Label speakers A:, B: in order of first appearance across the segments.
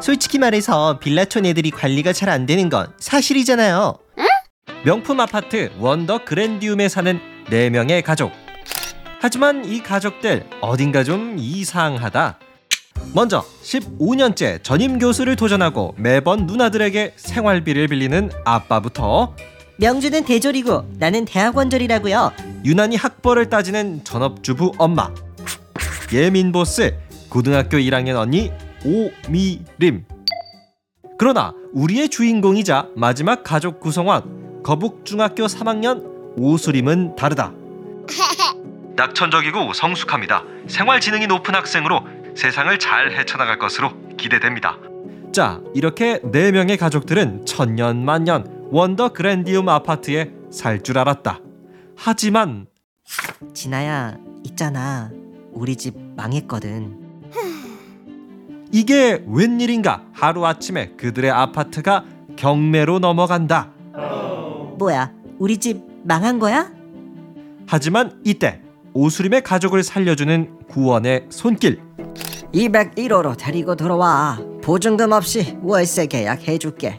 A: 솔직히 말해서 빌라촌 애들이 관리가 잘 안 되는 건 사실이잖아요. 명품 아파트 원더 그랜디움에 사는 4명의 가족. 하지만 이 가족들 어딘가 좀 이상하다. 먼저 15년째 전임 교수를 도전하고 매번 누나들에게 생활비를 빌리는 아빠부터
B: 명주는 대졸이고 나는 대학원졸이라고요.
A: 유난히 학벌을 따지는 전업주부 엄마 예민 보스 고등학교 1학년 언니 오미림. 그러나 우리의 주인공이자 마지막 가족 구성원 거북중학교 3학년 오수림은 다르다. 낙천적이고 성숙합니다. 생활 지능이 높은 학생으로 세상을 잘 헤쳐나갈 것으로 기대됩니다. 자 이렇게 4명의 가족들은 천년 만년 원더 그랜디움 아파트에 살 줄 알았다. 하지만
B: 진아야 있잖아. 우리 집 망했거든.
A: 이게 웬일인가 하루아침에 그들의 아파트가 경매로 넘어간다.
B: 뭐야? 우리 집 망한 거야?
A: 하지만 이때 오수림의 가족을 살려주는 구원의 손길.
B: 201호로 데리고 들어와. 보증금 없이 월세 계약해줄게.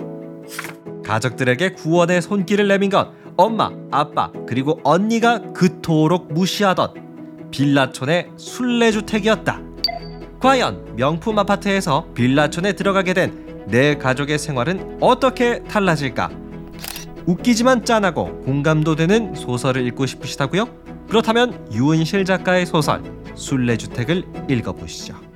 A: 가족들에게 구원의 손길을 내민 건 엄마, 아빠, 그리고 언니가 그토록 무시하던 빌라촌의 순례주택이었다. 과연 명품 아파트에서 빌라촌에 들어가게 된 내 가족의 생활은 어떻게 달라질까? 웃기지만 짠하고 공감도 되는 소설을 읽고 싶으시다고요? 그렇다면 유은실 작가의 소설 순례주택을 읽어보시죠.